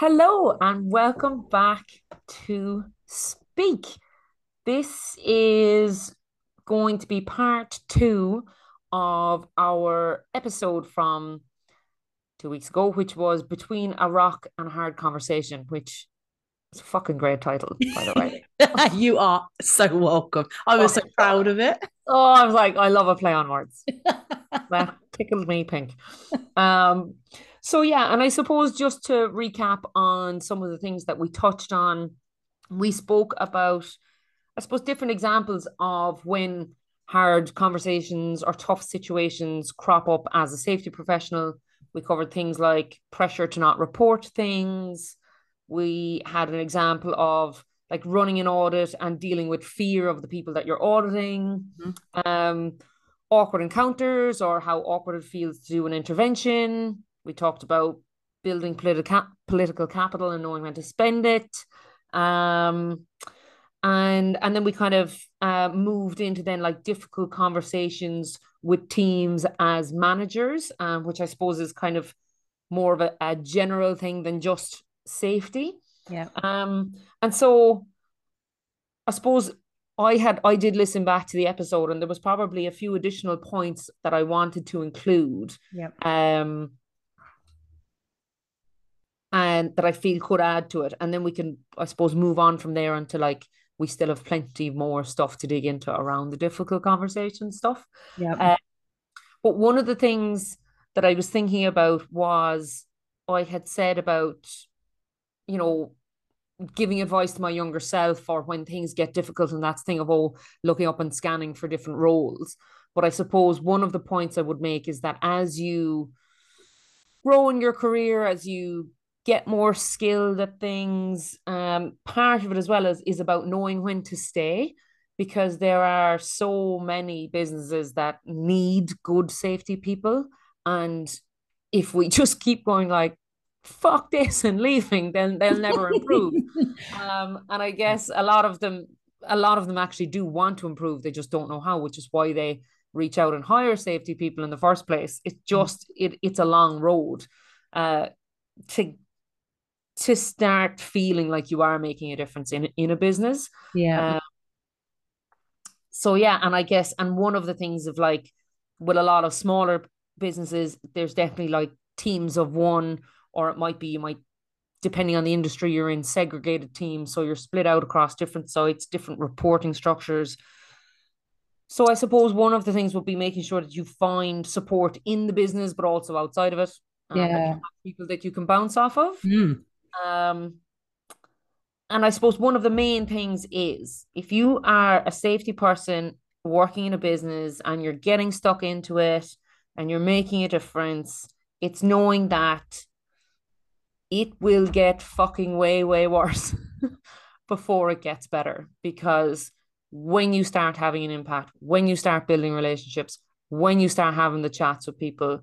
Hello and welcome back to Speak. This is going to be part two of our episode from two weeks ago, which was Between a Rock and a Hard Conversation, which is a fucking great title, by the way. you are so welcome. I was so proud of it. Oh, I was like, I love a play on words. that tickled me pink. Um, so yeah, and I suppose just to recap on some of the things that we touched on, we spoke about, I suppose, different examples of when hard conversations or tough situations crop up as a safety professional. We covered things like pressure to not report things. We had an example of like running an audit and dealing with fear of the people that you're auditing. Mm-hmm. Um, awkward encounters or how awkward it feels to do an intervention. We talked about building political political capital and knowing when to spend it. Um, and and then we kind of uh, moved into then like difficult conversations with teams as managers, um, which I suppose is kind of more of a, a general thing than just safety. Yeah. Um, and so I suppose I had I did listen back to the episode and there was probably a few additional points that I wanted to include. Yeah. Um and that I feel could add to it. And then we can, I suppose, move on from there until like we still have plenty more stuff to dig into around the difficult conversation stuff. Yeah. Uh, but one of the things that I was thinking about was I had said about, you know, giving advice to my younger self or when things get difficult and that's thing of oh looking up and scanning for different roles but i suppose one of the points i would make is that as you grow in your career as you get more skilled at things um part of it as well as is about knowing when to stay because there are so many businesses that need good safety people and if we just keep going like fuck this and leaving, then they'll never improve. um, and I guess a lot of them, a lot of them actually do want to improve. They just don't know how, which is why they reach out and hire safety people in the first place. It's mm. just it it's a long road uh, to to start feeling like you are making a difference in in a business. Yeah. Um, so yeah, and I guess and one of the things of like with a lot of smaller businesses, there's definitely like teams of one or it might be you might depending on the industry you're in segregated teams so you're split out across different sites different reporting structures so i suppose one of the things would be making sure that you find support in the business but also outside of it yeah people that you can bounce off of mm. Um and i suppose one of the main things is if you are a safety person working in a business and you're getting stuck into it and you're making a difference it's knowing that it will get fucking way, way worse before it gets better. Because when you start having an impact, when you start building relationships, when you start having the chats with people,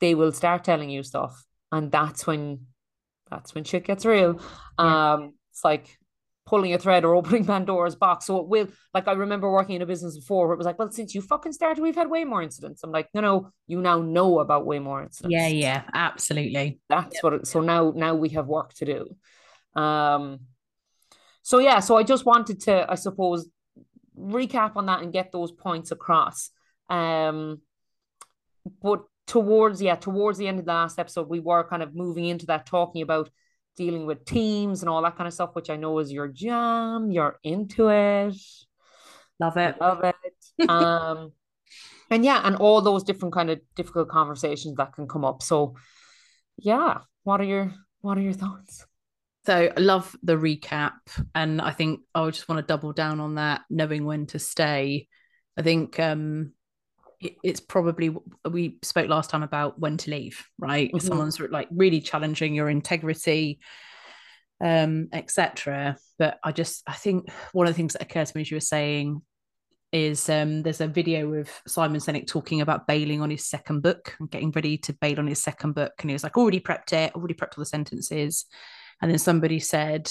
they will start telling you stuff. And that's when that's when shit gets real. Yeah. Um, it's like pulling a thread or opening Pandora's box. So it will, like, I remember working in a business before where it was like, well, since you fucking started, we've had way more incidents. I'm like, no, no, you now know about way more incidents. Yeah, yeah, absolutely. That's what it, so now, now we have work to do. Um, so yeah, so I just wanted to, I suppose, recap on that and get those points across. Um, but towards, yeah, towards the end of the last episode, we were kind of moving into that talking about dealing with teams and all that kind of stuff, which I know is your jam. You're into it. Love it. Love it. um, and yeah, and all those different kind of difficult conversations that can come up. So, yeah, what are your what are your thoughts? So I love the recap, and I think I just want to double down on that, knowing when to stay. I think um, it's probably we spoke last time about when to leave right? Mm-hmm. if someone's like really challenging your integrity um etc but i just i think one of the things that occurred to me as you were saying is um there's a video of simon sinek talking about bailing on his second book and getting ready to bail on his second book. And he was like already prepped it already prepped all the sentences. And then somebody said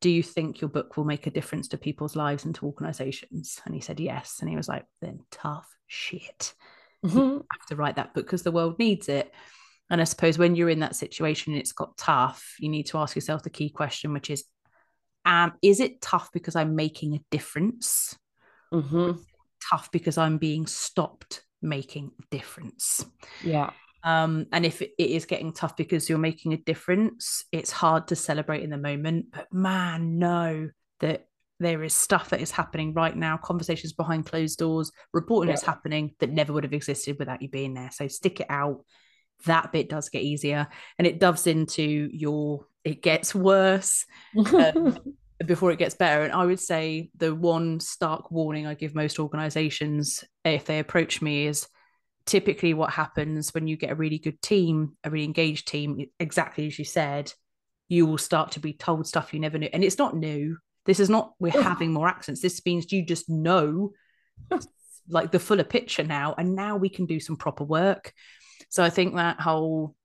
do you think your book will make a difference to people's lives and to organizations and he said yes and he was like then tough shit. Mm-hmm. have to write that book because the world needs it. And I suppose when you're in that situation and it's got tough, you need to ask yourself the key question, which is, um, is it tough because I'm making a difference? Mm-hmm. Tough because I'm being stopped making a difference. Yeah. Um, and if it is getting tough because you're making a difference, it's hard to celebrate in the moment. But man, know that there is stuff that is happening right now, conversations behind closed doors, reporting Yeah. that's happening that never would have existed without you being there. So stick it out. That bit does get easier and it doves into your it gets worse um, before it gets better. And I would say the one stark warning I give most organizations if they approach me is typically what happens when you get a really good team, a really engaged team, exactly as you said, you will start to be told stuff you never knew. And it's not new. This is not we're having more accents. This means you just know like the fuller picture now. And now we can do some proper work. So I think that whole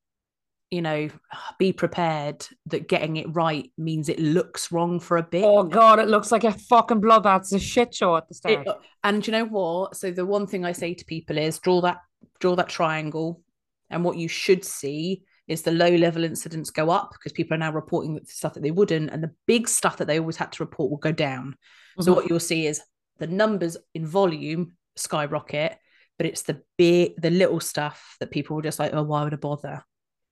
you know, be prepared that getting it right means it looks wrong for a bit. oh god, it looks like a fucking bloodbath. It's a shit show at the start. It- and you know what? So the one thing I say to people is draw that draw that triangle, and what you should see is the low level incidents go up because people are now reporting the stuff that they wouldn't, and the big stuff that they always had to report will go down. So Mhm. what you'll see is the numbers in volume skyrocket, but it's the big the little stuff that people were just like, oh, why would I bother?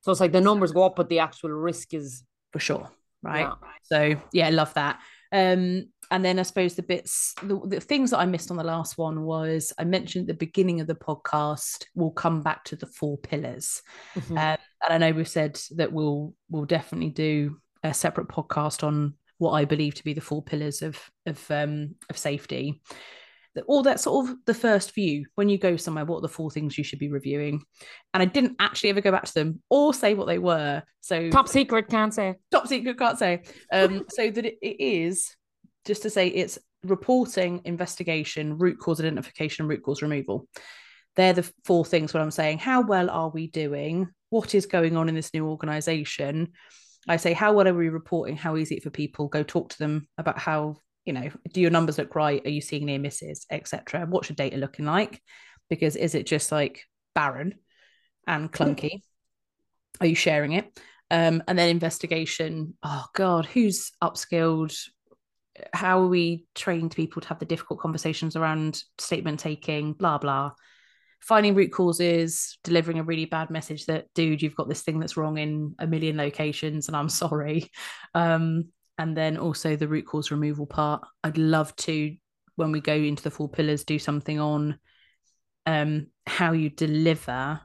So it's like the numbers go up, but the actual risk is For sure, right? Yeah. So yeah, love that. Um, and then I suppose the bits, the, the things that I missed on the last one was I mentioned at the beginning of the podcast. We'll come back to the four pillars, Mhm. um, and I know we've said that we'll we'll definitely do a separate podcast on what I believe to be the four pillars of of um, of safety. All that sort of the first view when you go somewhere. What are the four things you should be reviewing? And I didn't actually ever go back to them or say what they were. So top secret, can't say. top secret can't say um so that it, it is just to say it's reporting investigation root cause identification root cause removal they're the four things what i'm saying how well are we doing what is going on in this new organization i say how well are we reporting how easy it for people go talk to them about how you know do your numbers look right are you seeing near misses etc what's your data looking like because is it just like barren and clunky are you sharing it um, and then investigation. Oh God, who's upskilled? How are we trained people to have the difficult conversations around statement taking? Blah blah. Finding root causes, delivering a really bad message that, dude, you've got this thing that's wrong in a million locations, and I'm sorry. Um, and then also the root cause removal part. I'd love to, when we go into the four pillars, do something on um, how you deliver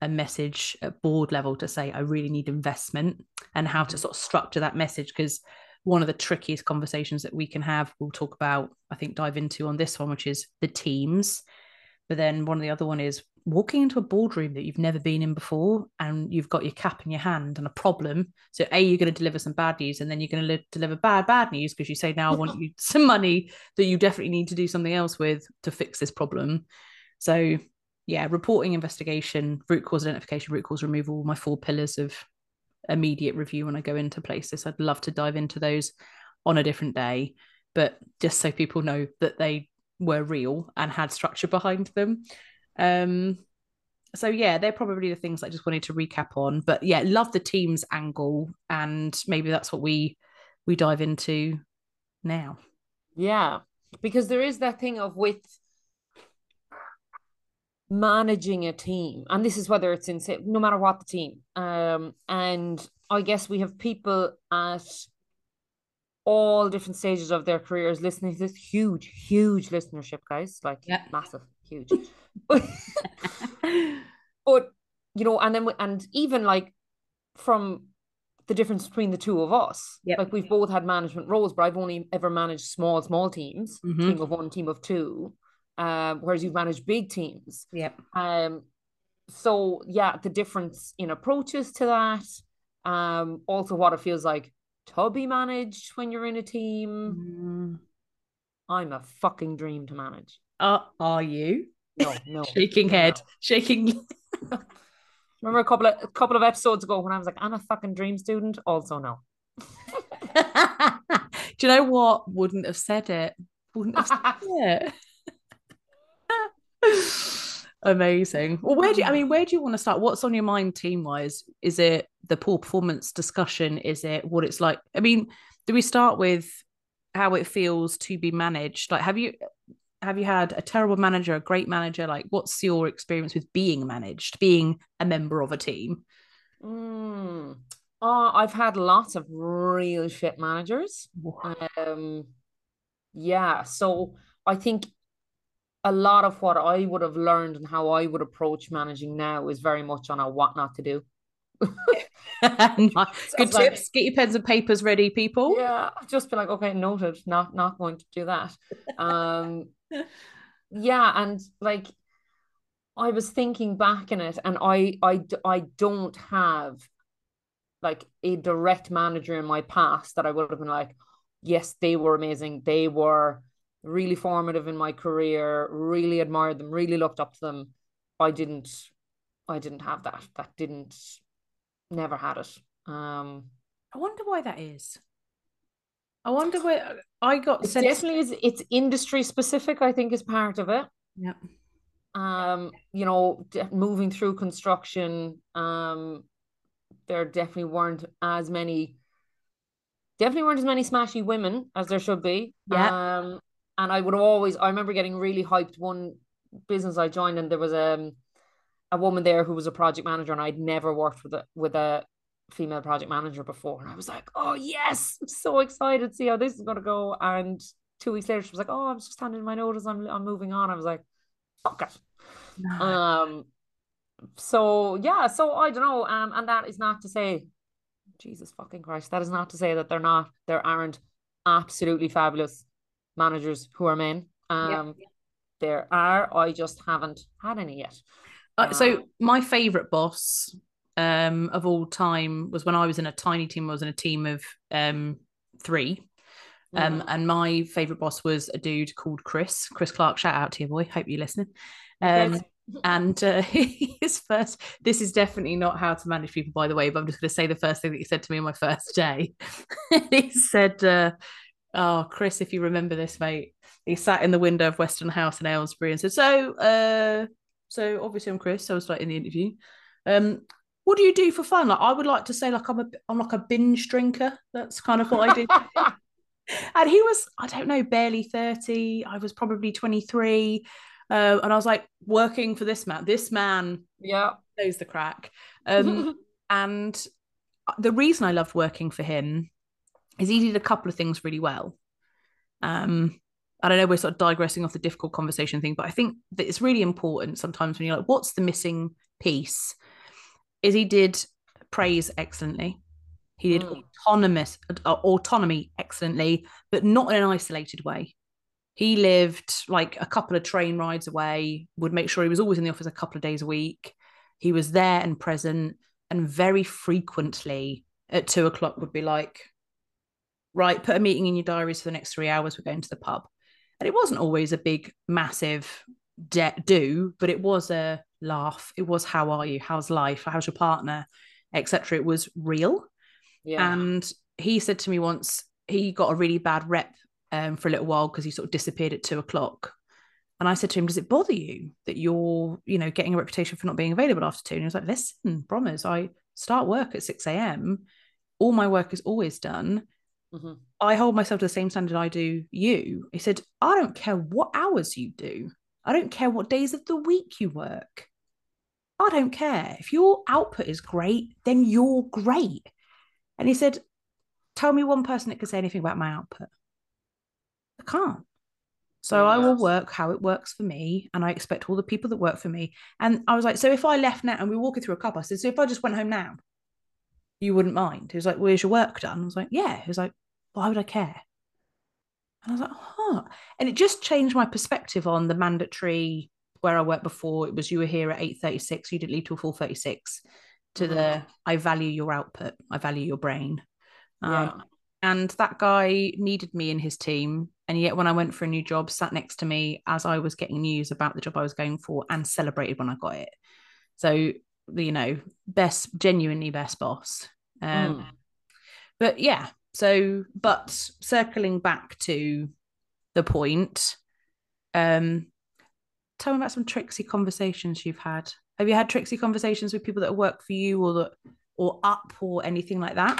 a message at board level to say, I really need investment and how to sort of structure that message. Because one of the trickiest conversations that we can have, we'll talk about, I think, dive into on this one, which is the teams. But then one of the other one is walking into a boardroom that you've never been in before and you've got your cap in your hand and a problem. So, A, you're going to deliver some bad news and then you're going to li- deliver bad, bad news because you say, now I want you some money that you definitely need to do something else with to fix this problem. So, yeah, reporting, investigation, root cause identification, root cause removal, my four pillars of immediate review when I go into places. I'd love to dive into those on a different day, but just so people know that they were real and had structure behind them. Um, so yeah, they're probably the things I just wanted to recap on. But yeah, love the team's angle, and maybe that's what we we dive into now. Yeah, because there is that thing of with managing a team, and this is whether it's in no matter what the team. Um, and I guess we have people at all different stages of their careers listening to this huge, huge listenership, guys. Like Yeah. massive, huge. But but you know, and then we- and even like from the difference between the two of us. Yep. Like we've both had management roles, but I've only ever managed small, small teams, Mhm. team of one, team of two. Um, whereas you've managed big teams. Yep. Um, so yeah, the difference in approaches to that. Um, also what it feels like to be managed when you're in a team. Mm. I'm a fucking dream to manage. Uh, are you No, no. shaking head, no. shaking? Remember a couple of a couple of episodes ago when I was like, I'm a fucking dream student? Also no. Do you know what? Wouldn't have said it. Wouldn't have said it. Amazing. Well, where do you, I mean, where do you want to start? What's on your mind team wise? Is it the poor performance discussion? Is it what it's like? I mean, do we start with how it feels to be managed? Like, have you have you had a terrible manager, a great manager? Like, what's your experience with being managed, being a member of a team? Mm. Oh, I've had lots of real shit managers. Um, yeah, so I think a lot of what I would have learned and how I would approach managing now is very much on a what not to do. Good tips. Like, Get your pens and papers ready, people. Yeah, just be like, okay, noted. Not not going to do that. Um, yeah, and like I was thinking back in it, and I I I don't have like a direct manager in my past that I would have been like, yes, they were amazing. They were really formative in my career, really admired them, really looked up to them. I didn't I didn't have that. That didn't never had it. Um I wonder why that is. I wonder where I got it definitely is it's industry specific, I think is part of it. Yeah. Um, you know, moving through construction, um, there definitely weren't as many definitely weren't as many smashy women as there should be. Yeah. Um, and I would always I remember getting really hyped one business I joined and there was a um, a woman there who was a project manager and I'd never worked with a with a female project manager before and I was like oh yes I'm so excited to see how this is gonna go and two weeks later she was like oh I'm just handing my notice I'm, I'm moving on I was like fuck it um so yeah so I don't know um and that is not to say Jesus fucking Christ that is not to say that they're not there aren't absolutely fabulous managers who are men. Um, yeah. There are. I just haven't had any yet. Uh, so um, my favorite boss um, of all time was when I was in a tiny team. I was in a team of um, three. Um, mm. And my favorite boss was a dude called Chris. Chris Clark. Shout out to you, boy. Hope you're listening. Um, and uh, his first, this is definitely not how to manage people, by the way, but I'm just going to say the first thing that he said to me on my first day. he said, uh, Oh, Chris, if you remember this, mate, he sat in the window of Western House in Aylesbury and said, "So, uh, so obviously I'm Chris. So I was like in the interview. Um, what do you do for fun? Like, I would like to say, like I'm a, I'm like a binge drinker. That's kind of what I do." and he was, I don't know, barely thirty. I was probably twenty three, uh, and I was like working for this man. This man, yeah, knows the crack. Um, and the reason I loved working for him is he did a couple of things really well. Um, I don't know, we're sort of digressing off the difficult conversation thing, but I think that it's really important sometimes when you're like, what's the missing piece? Is he did praise excellently. He did mm. autonomous uh, autonomy excellently, but not in an isolated way. He lived like a couple of train rides away, would make sure he was always in the office a couple of days a week. He was there and present, and very frequently at two o'clock would be like, right, put a meeting in your diaries for the next three hours. We're going to the pub. And it wasn't always a big, massive debt do, but it was a laugh. It was how are you? How's life? How's your partner? Etc. It was real. Yeah. And he said to me once, he got a really bad rep um, for a little while because he sort of disappeared at two o'clock. And I said to him, Does it bother you that you're, you know, getting a reputation for not being available after two? And he was like, Listen, promise, I start work at 6 a.m. All my work is always done. Mm-hmm. I hold myself to the same standard I do you. He said, I don't care what hours you do. I don't care what days of the week you work. I don't care. If your output is great, then you're great. And he said, Tell me one person that can say anything about my output. I can't. So yes. I will work how it works for me, and I expect all the people that work for me. And I was like, so if I left now and we are walking through a cup, I said, so if I just went home now, you wouldn't mind. He was like, Where's your work done? I was like, Yeah. He was like, Why would I care? And I was like, huh. And it just changed my perspective on the mandatory where I worked before. It was you were here at 8.36, you didn't leave till 4.36 to mm-hmm. the I value your output, I value your brain. Um. And that guy needed me in his team. And yet, when I went for a new job, sat next to me as I was getting news about the job I was going for and celebrated when I got it. So you know, best, genuinely best boss. Um, mm. But yeah, so, but circling back to the point, um, tell me about some tricksy conversations you've had. Have you had tricksy conversations with people that work for you or that or up or anything like that?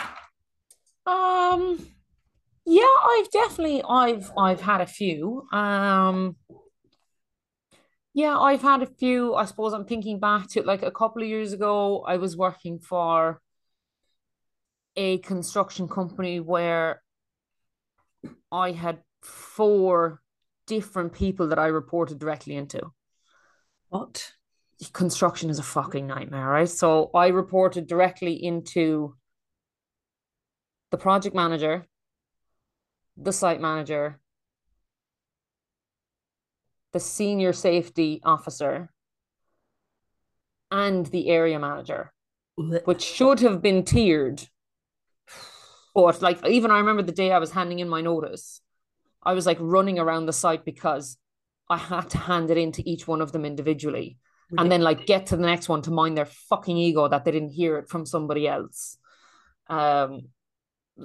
Um yeah, I've definitely I've I've had a few. Um yeah, I've had a few. I suppose I'm thinking back to like a couple of years ago, I was working for a construction company where I had four different people that I reported directly into. What? Construction is a fucking nightmare, right? So I reported directly into the project manager, the site manager, the senior safety officer, and the area manager, which should have been tiered. But like even I remember the day I was handing in my notice, I was like running around the site because I had to hand it in to each one of them individually. And then like get to the next one to mind their fucking ego that they didn't hear it from somebody else. Um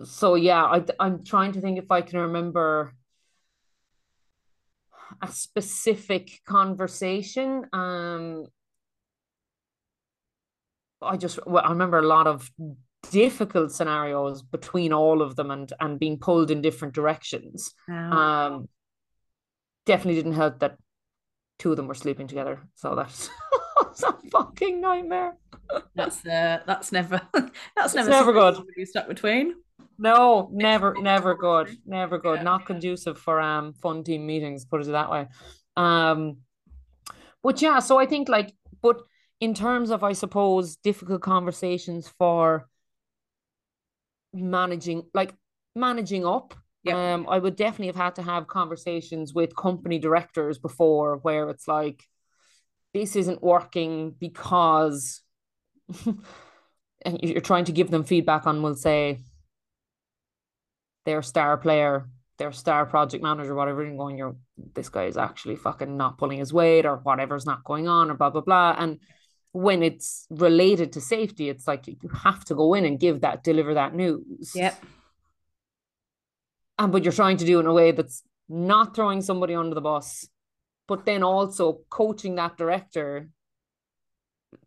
so yeah, I I'm trying to think if I can remember a specific conversation. Um I just well, I remember a lot of difficult scenarios between all of them and and being pulled in different directions. Um, definitely didn't help that two of them were sleeping together. So that's a fucking nightmare. That's uh, that's never that's never never good. You stuck between. No, never, never good, never good. Yeah. Not conducive for um fun team meetings. Put it that way. Um, but yeah, so I think like, but in terms of, I suppose, difficult conversations for managing, like managing up. Yep. Um, I would definitely have had to have conversations with company directors before, where it's like, this isn't working because, and you're trying to give them feedback on, we'll say, their star player, their star project manager, whatever, and going, you're this guy is actually fucking not pulling his weight or whatever's not going on or blah blah blah. And when it's related to safety, it's like you have to go in and give that, deliver that news. Yep. And but you're trying to do it in a way that's not throwing somebody under the bus, but then also coaching that director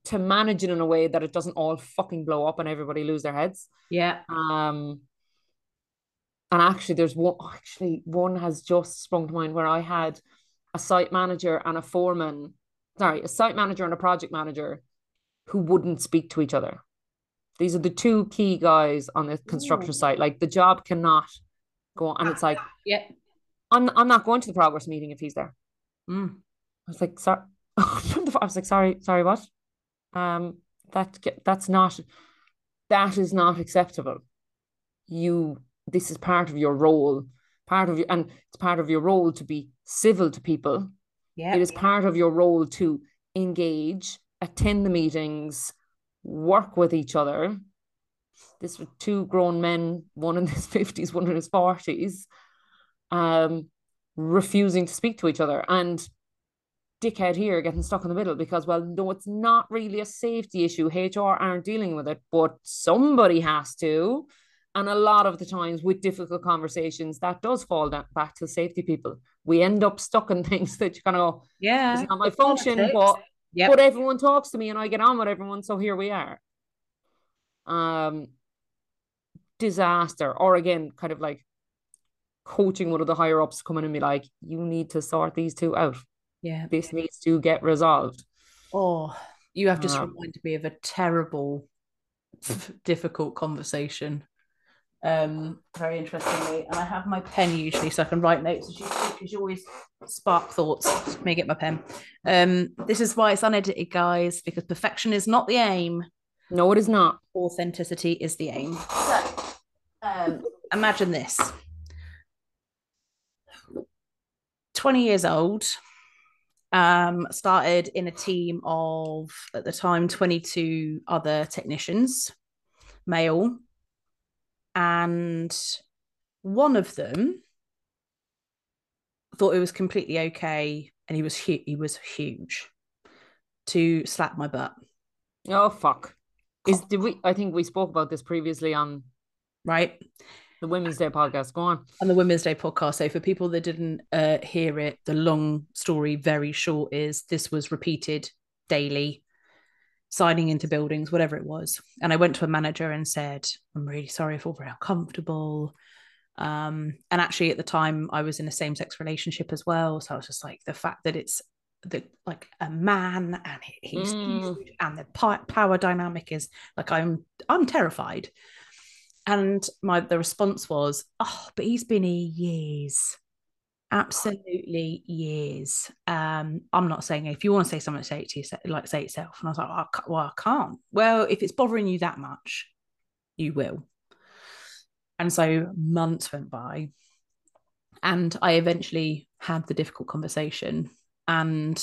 to manage it in a way that it doesn't all fucking blow up and everybody lose their heads. Yeah. Um, and actually, there's one. Actually, one has just sprung to mind where I had a site manager and a foreman. Sorry, a site manager and a project manager who wouldn't speak to each other. These are the two key guys on the construction Ooh. site. Like the job cannot go on, and it's like yeah, I'm I'm not going to the progress meeting if he's there. Mm. I was like, sorry. I was like, sorry, sorry, what? Um, that that's not that is not acceptable. You this is part of your role, part of your and it's part of your role to be civil to people. Yeah. It is part of your role to engage, attend the meetings, work with each other. This were two grown men, one in his 50s, one in his 40s, um, refusing to speak to each other. And dickhead here getting stuck in the middle because, well, no, it's not really a safety issue. HR aren't dealing with it, but somebody has to. And a lot of the times with difficult conversations, that does fall down, back to safety people. We end up stuck in things that you kind of go, Yeah. it's not my function, but Yep. but everyone talks to me and I get on with everyone, so here we are. Um, disaster, or again, kind of like coaching one of the higher ups coming and be like, you need to sort these two out. Yeah. This needs to get resolved. Oh, you have just Um, reminded me of a terrible, difficult conversation. Um, very interestingly, and I have my pen usually, so I can write notes as you because you always spark thoughts. Let me get my pen. Um, this is why it's unedited, guys, because perfection is not the aim. No, it is not. Authenticity is the aim. So, um, imagine this: twenty years old, um, started in a team of at the time 22 other technicians, male, and one of them thought it was completely okay, and he was hu- he was huge to slap my butt. Oh fuck. Is did we I think we spoke about this previously on Right. The Women's Day podcast. Go on. On the Women's Day podcast. So for people that didn't uh, hear it, the long story, very short, is this was repeated daily, signing into buildings, whatever it was. And I went to a manager and said, "I'm really sorry. I feel very uncomfortable." Um, and actually, at the time, I was in a same-sex relationship as well. So I was just like, the fact that it's the like a man and he's Mm. huge and the power dynamic is like I'm I'm terrified. And my the response was, oh, but he's been here years. Absolutely years. Um, I'm not saying if you want to say something, say it to yourself, like say it yourself. And I was like, well, I can't. Well, if it's bothering you that much, you will. And so months went by, and I eventually had the difficult conversation. And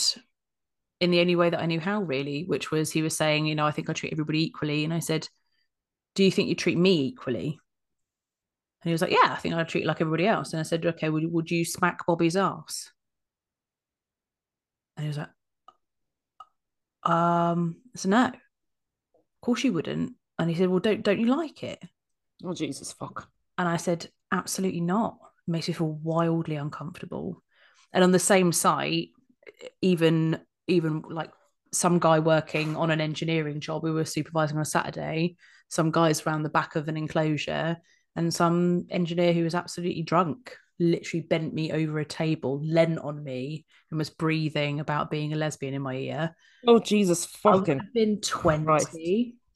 in the only way that I knew how, really, which was he was saying, you know, I think I treat everybody equally. And I said, Do you think you treat me equally? And he was like, Yeah, I think I'd treat you like everybody else. And I said, Okay, would, would you smack Bobby's ass? And he was like, Um, so No, of course you wouldn't. And he said, Well, don't don't you like it? Oh Jesus fuck. And I said, absolutely not. It makes me feel wildly uncomfortable. And on the same site, even even like some guy working on an engineering job, we were supervising on a Saturday, some guys around the back of an enclosure, and some engineer who was absolutely drunk literally bent me over a table, leant on me, and was breathing about being a lesbian in my ear. Oh Jesus I fucking. have been 20. Christ.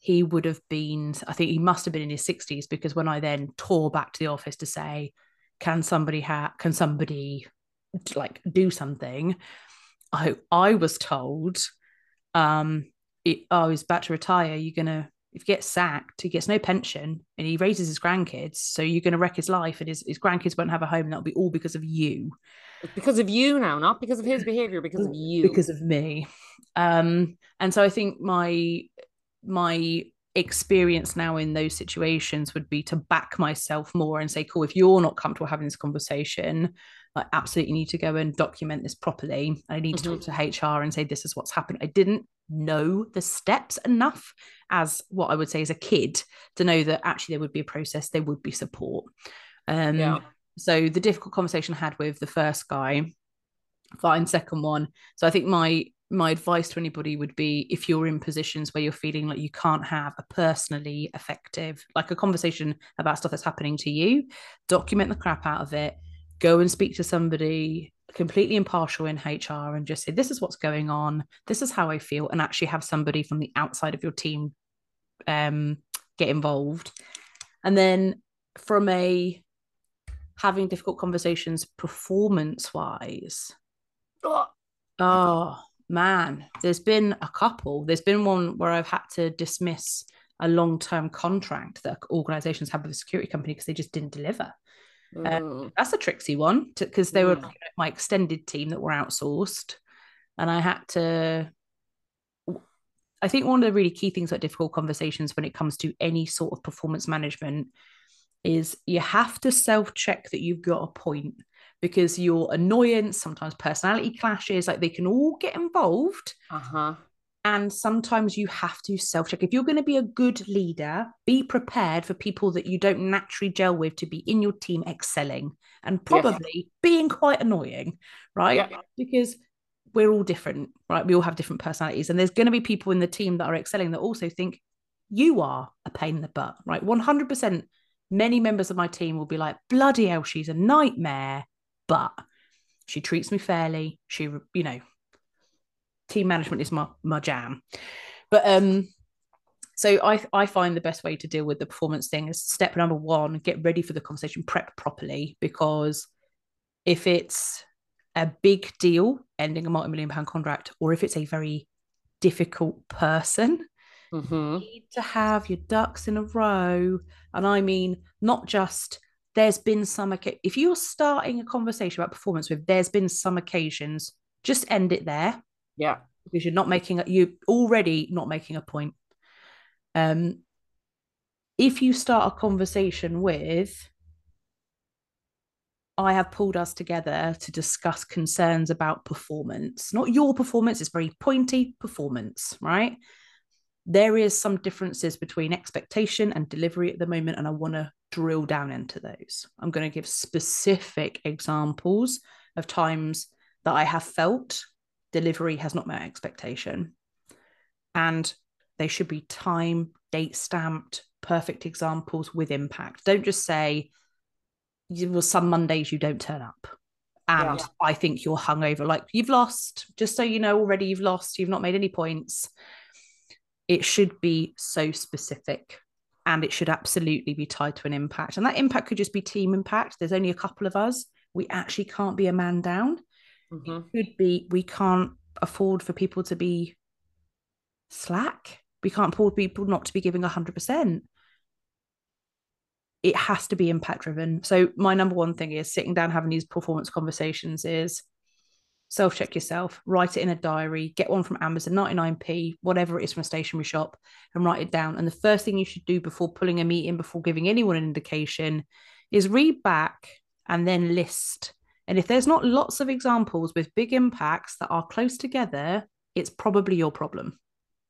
He would have been, I think he must have been in his 60s because when I then tore back to the office to say, can somebody have, can somebody like do something? I, I was told, um, it, oh, he's about to retire. You're going to, if he gets sacked, he gets no pension and he raises his grandkids. So you're going to wreck his life and his, his grandkids won't have a home. And that'll be all because of you It's because of you now, not because of his behavior, because of you. because of me um and so i think my my experience now in those situations would be to back myself more and say cool if you're not comfortable having this conversation i absolutely need to go and document this properly i need to talk to hr and say this is what's happened i didn't know the steps enough as what i would say as a kid to know that actually there would be a process there would be support um Yeah. so the difficult conversation I had with the first guy fine second one so i think my my advice to anybody would be if you're in positions where you're feeling like you can't have a personally effective like a conversation about stuff that's happening to you document the crap out of it go and speak to somebody completely impartial in hr and just say this is what's going on this is how i feel and actually have somebody from the outside of your team um get involved and then from a having difficult conversations performance wise Oh, Oh man, there's been a couple. There's been one where I've had to dismiss a long-term contract that organizations have with a security company because they just didn't deliver. Mm, That's a tricksy one because they were Mm. my extended team that were outsourced, and I had to. I think one of the really key things about difficult conversations when it comes to any sort of performance management is you have to self-check that you've got a point because your annoyance, sometimes personality clashes, like they can all get involved. uh-huh. And sometimes you have to self check. If you're going to be a good leader, be prepared for people that you don't naturally gel with to be in your team excelling and probably being quite annoying, right? Yeah. Because we're all different, right? We all have different personalities. And there's going to be people in the team that are excelling that also think you are a pain in the butt, right? 100%. Many members of my team will be like, bloody hell, she's a nightmare, but she treats me fairly. She, you know, team management is my my jam. But um, so I I find the best way to deal with the performance thing is step number one: get ready for the conversation, prep properly, because if it's a big deal ending a multi-million pound contract, or if it's a very difficult person, Mm-hmm. you need to have your ducks in a row. And I mean, not just there's been some if you're starting a conversation about performance with there's been some occasions, just end it there Yeah. because you're not making a, you already not making a point. Um, if you start a conversation with, I have pulled us together to discuss concerns about performance, not your performance, it's very pointy performance, right? There is some differences between expectation and delivery at the moment, and I want to drill down into those. I'm going to give specific examples of times that I have felt delivery has not met expectation. And they should be time, date stamped, perfect examples with impact. Don't just say, well, some Mondays you don't turn up. And yeah. I think you're hungover. Like you've lost, just so you know already, you've lost, you've not made any points. It should be so specific and it should absolutely be tied to an impact. And that impact could just be team impact. There's only a couple of us. We actually can't be a man down. Mm-hmm. It could be we can't afford for people to be slack. We can't afford people not to be giving 100%. It has to be impact driven. So, my number one thing is sitting down, having these performance conversations is self check yourself, write it in a diary, get one from Amazon, 99p, whatever it is from a stationery shop, and write it down. And the first thing you should do before pulling a meeting, before giving anyone an indication, is read back and then list. And if there's not lots of examples with big impacts that are close together, it's probably your problem.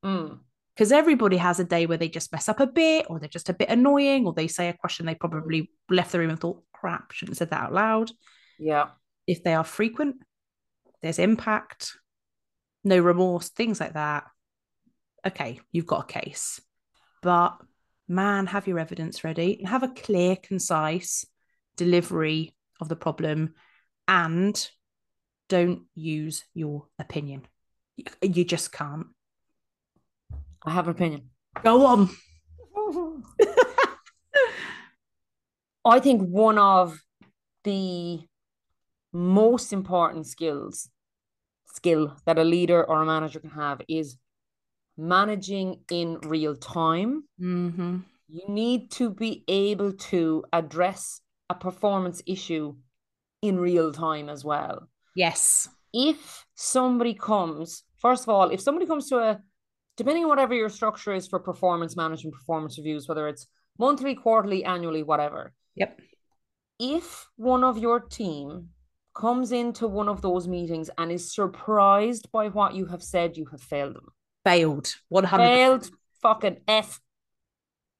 Because mm. everybody has a day where they just mess up a bit, or they're just a bit annoying, or they say a question they probably left the room and thought, crap, shouldn't have said that out loud. Yeah. If they are frequent, there's impact, no remorse, things like that. Okay, you've got a case. But man, have your evidence ready and have a clear, concise delivery of the problem and don't use your opinion. You just can't. I have an opinion. Go on. I think one of the most important skills skill that a leader or a manager can have is managing in real time. Mm-hmm. You need to be able to address a performance issue in real time as well. Yes. If somebody comes, first of all, if somebody comes to a, depending on whatever your structure is for performance management, performance reviews, whether it's monthly, quarterly, annually, whatever. Yep. If one of your team comes into one of those meetings and is surprised by what you have said, you have failed them. Failed. 100 Failed fucking F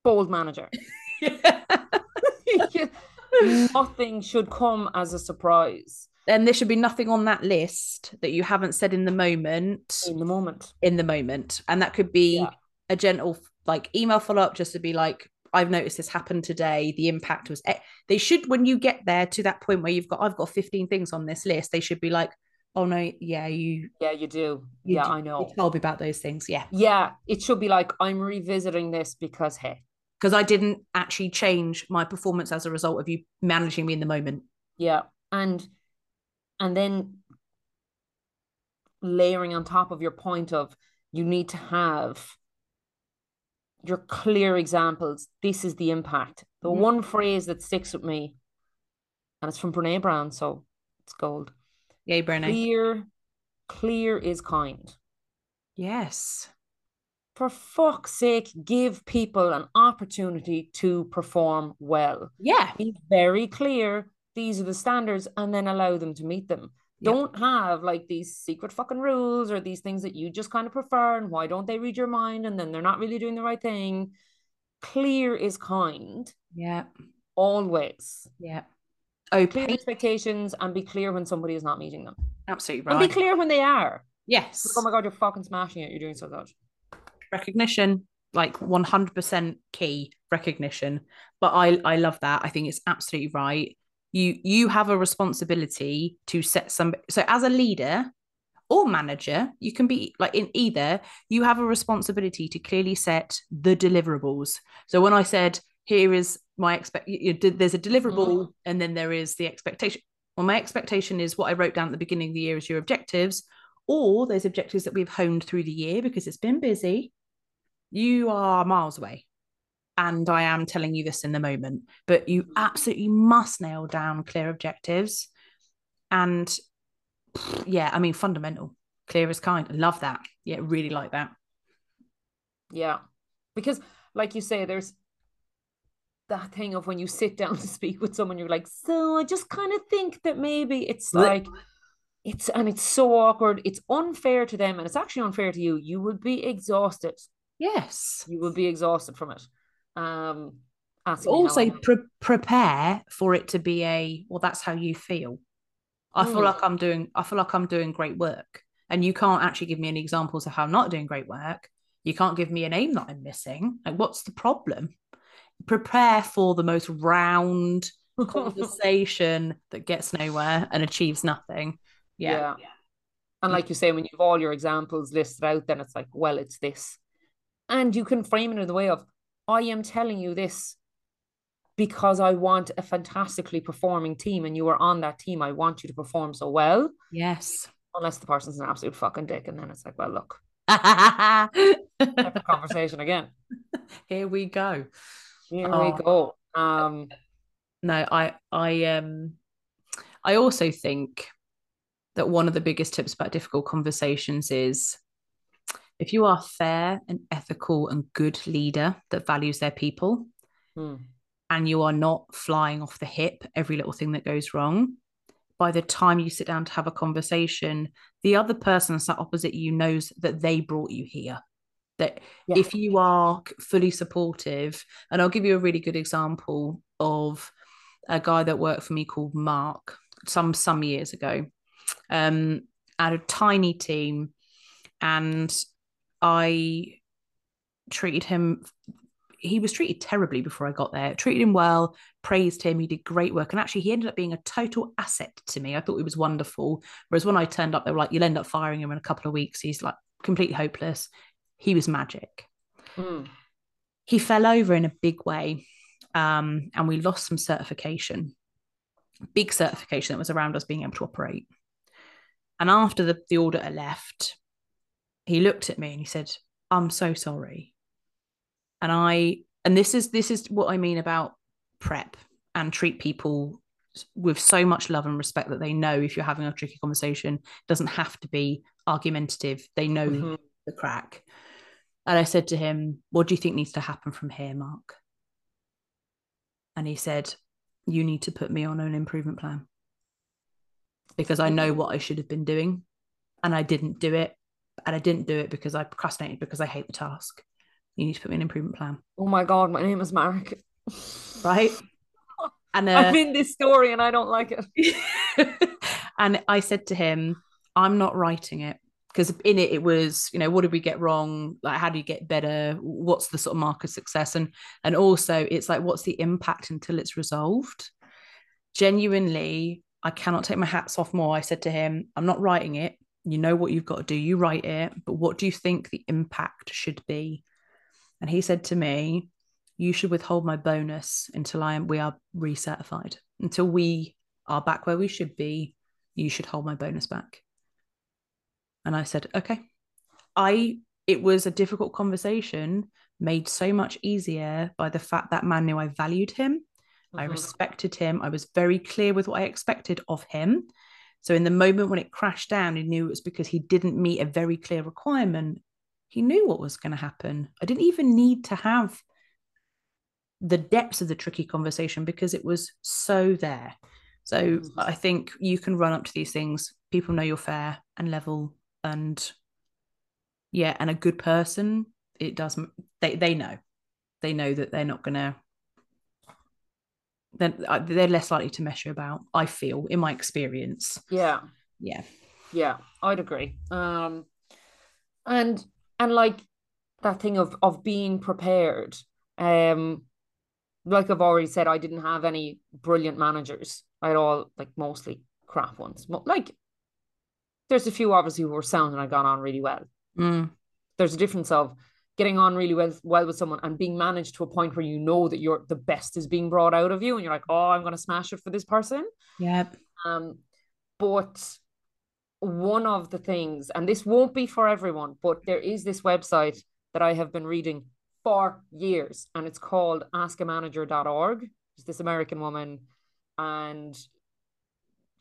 bold manager. nothing should come as a surprise. And there should be nothing on that list that you haven't said in the moment. In the moment. In the moment. And that could be yeah. a gentle like email follow up just to be like, I've noticed this happened today. The impact was they should when you get there to that point where you've got I've got 15 things on this list, they should be like, oh no, yeah, you Yeah, you do. You yeah, do, I know. You told me about those things. Yeah. Yeah. It should be like I'm revisiting this because hey. Because I didn't actually change my performance as a result of you managing me in the moment. Yeah. And and then layering on top of your point of you need to have your clear examples. This is the impact. The mm-hmm. one phrase that sticks with me, and it's from Brene Brown, so it's gold. Yay, Brene. Clear, clear is kind. Yes. For fuck's sake, give people an opportunity to perform well. Yeah. Be very clear. These are the standards, and then allow them to meet them. Don't have like these secret fucking rules or these things that you just kind of prefer. And why don't they read your mind? And then they're not really doing the right thing. Clear is kind. Yeah. Always. Yeah. Okay. Clear expectations and be clear when somebody is not meeting them. Absolutely right. And be clear when they are. Yes. Like, oh my god, you're fucking smashing it. You're doing so good. Recognition, like 100% key recognition. But I I love that. I think it's absolutely right you you have a responsibility to set some so as a leader or manager you can be like in either you have a responsibility to clearly set the deliverables so when i said here is my expect there's a deliverable mm-hmm. and then there is the expectation well my expectation is what i wrote down at the beginning of the year as your objectives or those objectives that we've honed through the year because it's been busy you are miles away and I am telling you this in the moment, but you mm-hmm. absolutely must nail down clear objectives. And yeah, I mean, fundamental, clear as kind. Love that. Yeah, really like that. Yeah. Because, like you say, there's that thing of when you sit down to speak with someone, you're like, so I just kind of think that maybe it's like, it's and it's so awkward. It's unfair to them, and it's actually unfair to you. You would be exhausted. Yes. You will be exhausted from it. Um, asking me how also pre- prepare for it to be a well that's how you feel. I feel Mm. like i'm doing i feel like i'm doing great work. And you can't actually give me any examples of how i'm not doing great work. You can't give me a name that i'm missing. Like what's the problem? Prepare for the most round conversation that gets nowhere and achieves nothing. Yeah, And like you say, when you've all your examples listed out, then it's like, well, it's this. And you can frame it in the way of, I am telling you this because I want a fantastically performing team and you are on that team. I want you to perform so well, yes unless the person's an absolute fucking dick. And then it's like, well, look, conversation again. here we go Here Oh. we go. Um, no i i um i also think that one of the biggest tips about difficult conversations is if you are fair and ethical and good leader that values their people hmm. and you are not flying off the hip every little thing that goes wrong by the time you sit down to have a conversation the other person sat opposite you knows that they brought you here that Yeah. if you are fully supportive and i'll give you a really good example of a guy that worked for me called mark some some years ago um had a tiny team and i treated him he was treated terribly before I got there. Treated him well, praised him. He did great work. And actually, he ended up being a total asset to me. I thought it was wonderful. Whereas when I turned up, they were like, you'll end up firing him in a couple of weeks. He's like completely hopeless. He was magic. Hmm. He fell over in a big way. Um, and we lost some certification, big certification that was around us being able to operate. And after the, the auditor left, he looked at me and he said, I'm so sorry. And I, and this is this is what I mean about prep and treat people with so much love and respect that they know if you're having a tricky conversation, it doesn't have to be argumentative. They know Mhm. the crack. And I said to him, What do you think needs to happen from here, Mark? And he said, You need to put me on an improvement plan because I know what I should have been doing and I didn't do it. And I didn't do it because I procrastinated because I hate the task. You need to put me an improvement plan, Oh my God, my name is Mark. right? And uh, I'm in this story and I don't like it. and I said to him, I'm not writing it because in it it was, you know, what did we get wrong? Like, how do you get better? What's the sort of mark of success? And and also it's like, what's the impact until it's resolved? Genuinely, I cannot take my hats off more. I said to him, I'm not writing it. You know what you've got to do. You write it, but what do you think the impact should be? And he said to me, you should withhold my bonus until I am we are recertified. Until we are back where we should be, you should hold my bonus back. And I said, okay. I it was a difficult conversation made so much easier by the fact that man knew I valued him. I Mhm. respected him. I was very clear with what I expected of him. So in the moment when it crashed down, he knew it was because he didn't meet a very clear requirement. He knew what was going to happen. I didn't even need to have the depths of the tricky conversation because it was so there. So Mhm. I think you can run up to these things. People know you're fair and level and yeah, and a good person, it doesn't they they know. They know that they're not gonna they're, uh, they're less likely to mess you about, I feel, in my experience. Yeah. Yeah. Yeah, I'd agree. Um, and and like that thing of of being prepared. Um, like I've already said, I didn't have any brilliant managers. I had all like mostly crap ones. Like there's a few obviously who were sound and I got on really well. Mm, There's a difference of getting on really well well with someone and being managed to a point where you know that you're the best is being brought out of you and you're like, oh, I'm gonna smash it for this person. yeah. Um, but one of the things, and this won't be for everyone, but there is this website that I have been reading for years, and it's called askamanager.org. It's this American woman, and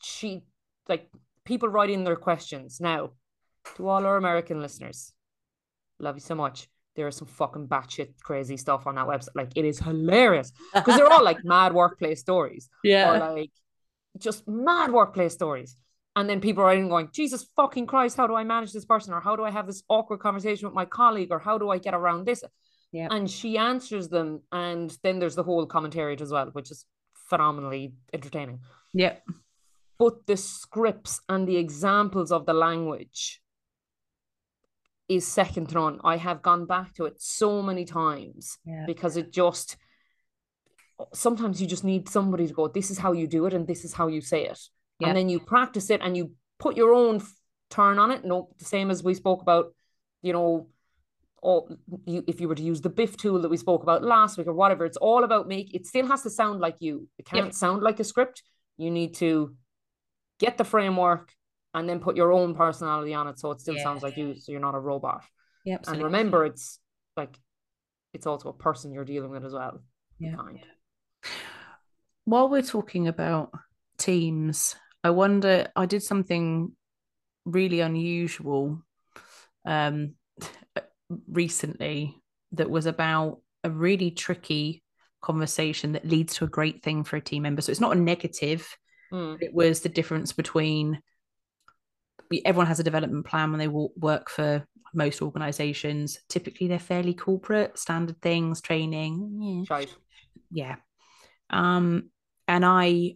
she like people write in their questions. Now, to all our American listeners, love you so much. There is some fucking batshit crazy stuff on that website. Like it is hilarious because they're all like mad workplace stories yeah. or like just mad workplace stories. And then people are writing going, Jesus fucking Christ, how do I manage this person? Or how do I have this awkward conversation with my colleague? Or how do I get around this? Yeah. And she answers them. And then there's the whole commentary as well, which is phenomenally entertaining. Yeah. But the scripts and the examples of the language is second to none. I have gone back to it so many times Yeah. because it just sometimes you just need somebody to go, this is how you do it and this is how you say it. Yeah. And then you practice it and you put your own turn on it. No, the same as we spoke about, you know, or you, if you were to use the biff tool that we spoke about last week or whatever, it's all about make it still has to sound like you. It can't Yep. sound like a script. You need to get the framework and then put your own personality on it so it still Yeah. sounds like you, so you're not a robot. Yeah. And remember, it's like it's also a person you're dealing with as well. Yeah. kind. While we're talking about teams, I wonder, I did something really unusual um, recently that was about a really tricky conversation that leads to a great thing for a team member. So it's not a negative, Mm. it was the difference between everyone has a development plan when they wo- work for most organizations. Typically, they're fairly corporate, standard things, training. yeah Shite. yeah um and i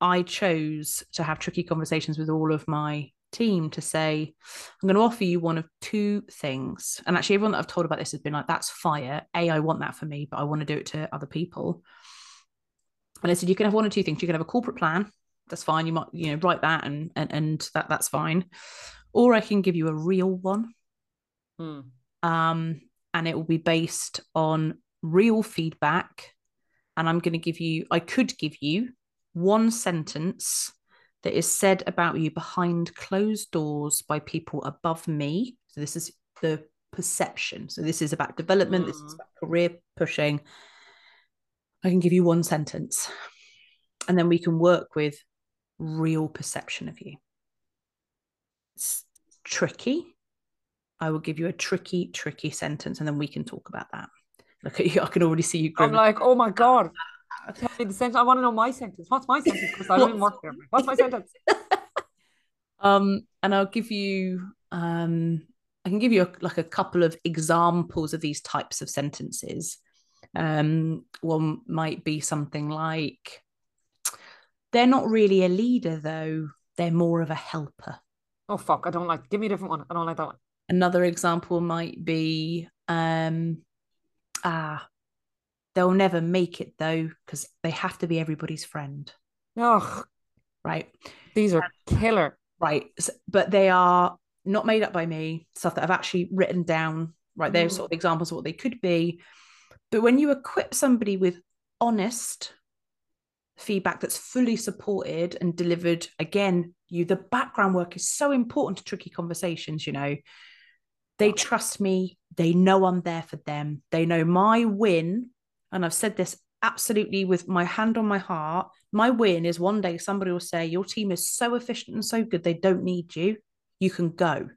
i chose to have tricky conversations with all of my team to say i'm going to offer you one of two things and actually everyone that i've told about this has been like that's fire a i want that for me but i want to do it to other people and i said you can have one or two things you can have a corporate plan that's fine you might you know write that and and, and that that's fine or i can give you a real one Mm. um, and it will be based on real feedback. And I'm going to give you, I could give you one sentence that is said about you behind closed doors by people above me. So this is the perception. So this is about development, this is Mm. about career pushing. I can give you one sentence, and then we can work with real perception of you. It's tricky. I will give you a tricky, tricky sentence, and then we can talk about that. Look at you. I can already see you I'm like, oh my god. Tell me the sentence. I want to know my sentence. What's my sentence? Because I don't work there. What's my sentence? um, and I'll give you um, I can give you a, like a couple of examples of these types of sentences. Um, one might be something like, "They're not really a leader, though. They're more of a helper." Oh fuck! I don't like. Give me a different one. I don't like that one. Another example might be, um, "Ah, they'll never make it though because they have to be everybody's friend." Oh, Right. these are killer. right S- but they are not made up by me stuff that i've actually written down right they're Mm. sort of examples of what they could be but when you equip somebody with honest feedback that's fully supported and delivered. Again you the background work is so important to tricky conversations you know. They trust me. They know i'm there for them. They know my win and i've said this absolutely with my hand on my heart my win is one day somebody will say your team is so efficient and so good they don't need you. You can go.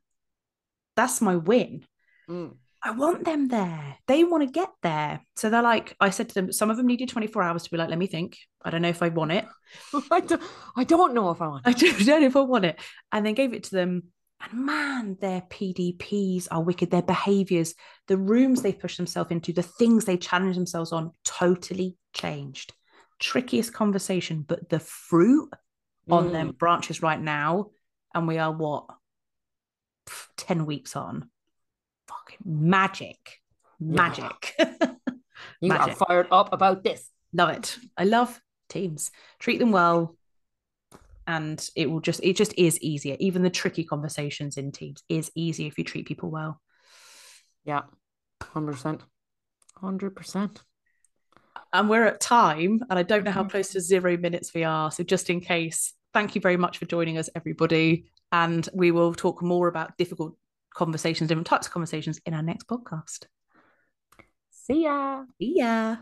That's my win. Mm. I want them there. They want to get there. So they're like, I said to them, some of them needed 24 hours to be like, let me think. I don't know if I want it. I, don't, I don't know if I want. I don't know if I want it. And then gave it to them. And man, their PDPs are wicked. Their behaviors, the rooms they push themselves into, the things they challenge themselves on totally changed. Trickiest conversation, but the fruit on them Mm. branches right now. And we are what? 10 weeks on. Fucking magic. Magic. You are fired up about this. love it. I love teams. Treat them well. And it will just, it just is easier. Even the tricky conversations in teams is easier if you treat people well. Yeah, hundred percent, hundred percent. And we're at time, and I don't know how mm-hmm. close to zero minutes we are. So just in case, thank you very much for joining us, everybody. And we will talk more about difficult conversations, different types of conversations in our next podcast. See ya. See ya.